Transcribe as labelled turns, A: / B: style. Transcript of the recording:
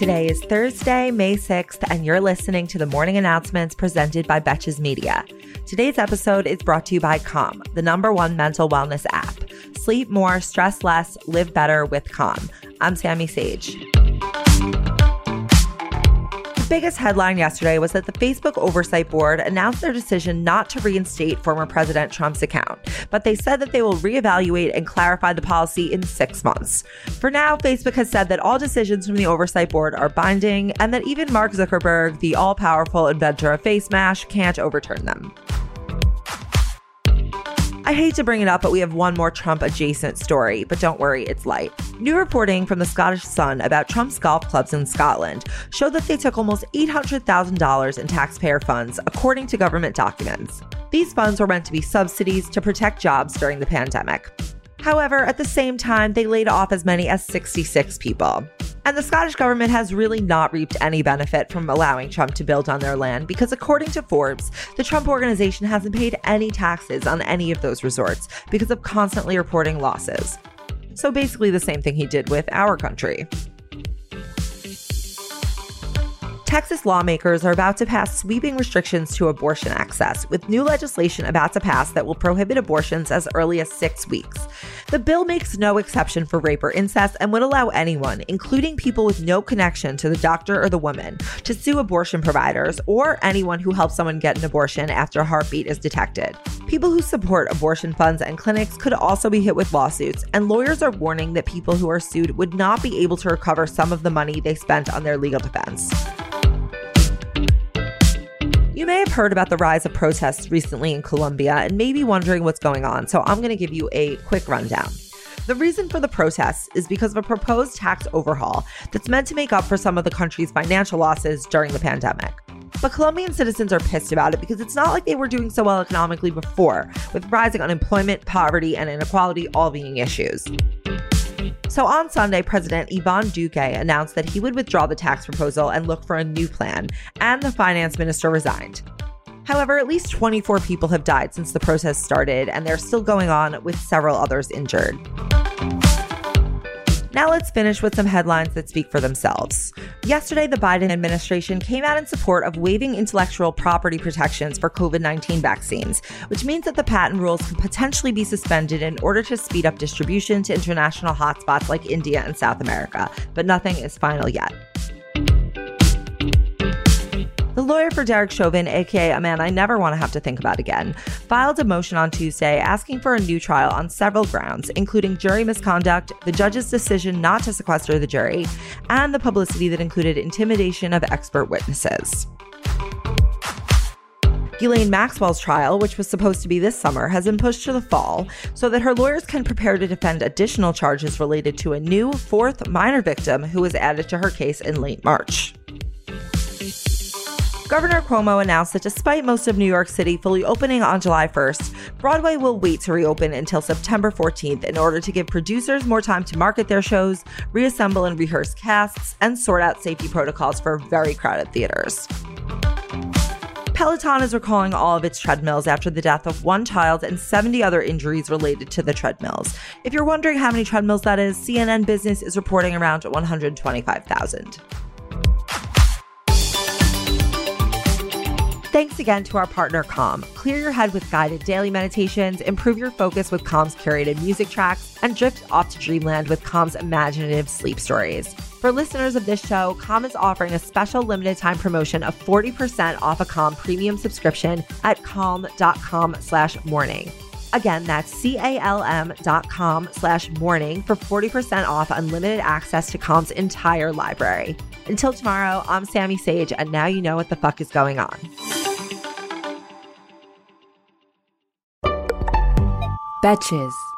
A: Today is Thursday, May 6th, and you're listening to the morning announcements presented by Betches Media. Today's episode is brought to you by Calm, the number one mental wellness app. Sleep more, stress less, live better with Calm. I'm Sami Sage biggest headline yesterday was that the Facebook Oversight Board announced their decision not to reinstate former President Trump's account, but they said that they will reevaluate and clarify the policy in six months. For now, Facebook has said that all decisions from the Oversight Board are binding and that even Mark Zuckerberg, the all powerful inventor of FaceMash, can't overturn them. I hate to bring it up, but we have one more Trump adjacent story, but don't worry, it's light. New reporting from the Scottish Sun about Trump's golf clubs in Scotland showed that they took almost $800,000 in taxpayer funds, according to government documents. These funds were meant to be subsidies to protect jobs during the pandemic. However, at the same time, they laid off as many as 66 people. And the Scottish government has really not reaped any benefit from allowing Trump to build on their land because, according to Forbes, the Trump organization hasn't paid any taxes on any of those resorts because of constantly reporting losses. So basically, the same thing he did with our country. Texas lawmakers are about to pass sweeping restrictions to abortion access, with new legislation about to pass that will prohibit abortions as early as six weeks. The bill makes no exception for rape or incest and would allow anyone, including people with no connection to the doctor or the woman, to sue abortion providers or anyone who helps someone get an abortion after a heartbeat is detected. People who support abortion funds and clinics could also be hit with lawsuits, and lawyers are warning that people who are sued would not be able to recover some of the money they spent on their legal defense. You may have heard about the rise of protests recently in Colombia and may be wondering what's going on, so I'm going to give you a quick rundown. The reason for the protests is because of a proposed tax overhaul that's meant to make up for some of the country's financial losses during the pandemic. But Colombian citizens are pissed about it because it's not like they were doing so well economically before, with rising unemployment, poverty, and inequality all being issues. So on Sunday, President Ivan Duque announced that he would withdraw the tax proposal and look for a new plan, and the finance minister resigned. However, at least 24 people have died since the protests started, and they're still going on with several others injured. Now let's finish with some headlines that speak for themselves. Yesterday, the Biden administration came out in support of waiving intellectual property protections for COVID 19 vaccines, which means that the patent rules can potentially be suspended in order to speed up distribution to international hotspots like India and South America. But nothing is final yet. Lawyer for Derek Chauvin, aka a man I never want to have to think about again, filed a motion on Tuesday asking for a new trial on several grounds, including jury misconduct, the judge's decision not to sequester the jury, and the publicity that included intimidation of expert witnesses. Ghislaine Maxwell's trial, which was supposed to be this summer, has been pushed to the fall so that her lawyers can prepare to defend additional charges related to a new fourth minor victim who was added to her case in late March. Governor Cuomo announced that despite most of New York City fully opening on July 1st, Broadway will wait to reopen until September 14th in order to give producers more time to market their shows, reassemble and rehearse casts, and sort out safety protocols for very crowded theaters. Peloton is recalling all of its treadmills after the death of one child and 70 other injuries related to the treadmills. If you're wondering how many treadmills that is, CNN Business is reporting around 125,000. Thanks again to our partner Calm. Clear your head with guided daily meditations, improve your focus with Calm's curated music tracks, and drift off to dreamland with Calm's imaginative sleep stories. For listeners of this show, Calm is offering a special limited time promotion of 40% off a Calm premium subscription at calm.com slash morning. Again, that's C-A-L-M dot com slash morning for 40% off unlimited access to Calm's entire library. Until tomorrow, I'm Sami Sage, and now you know what the fuck is going on.
B: Betches.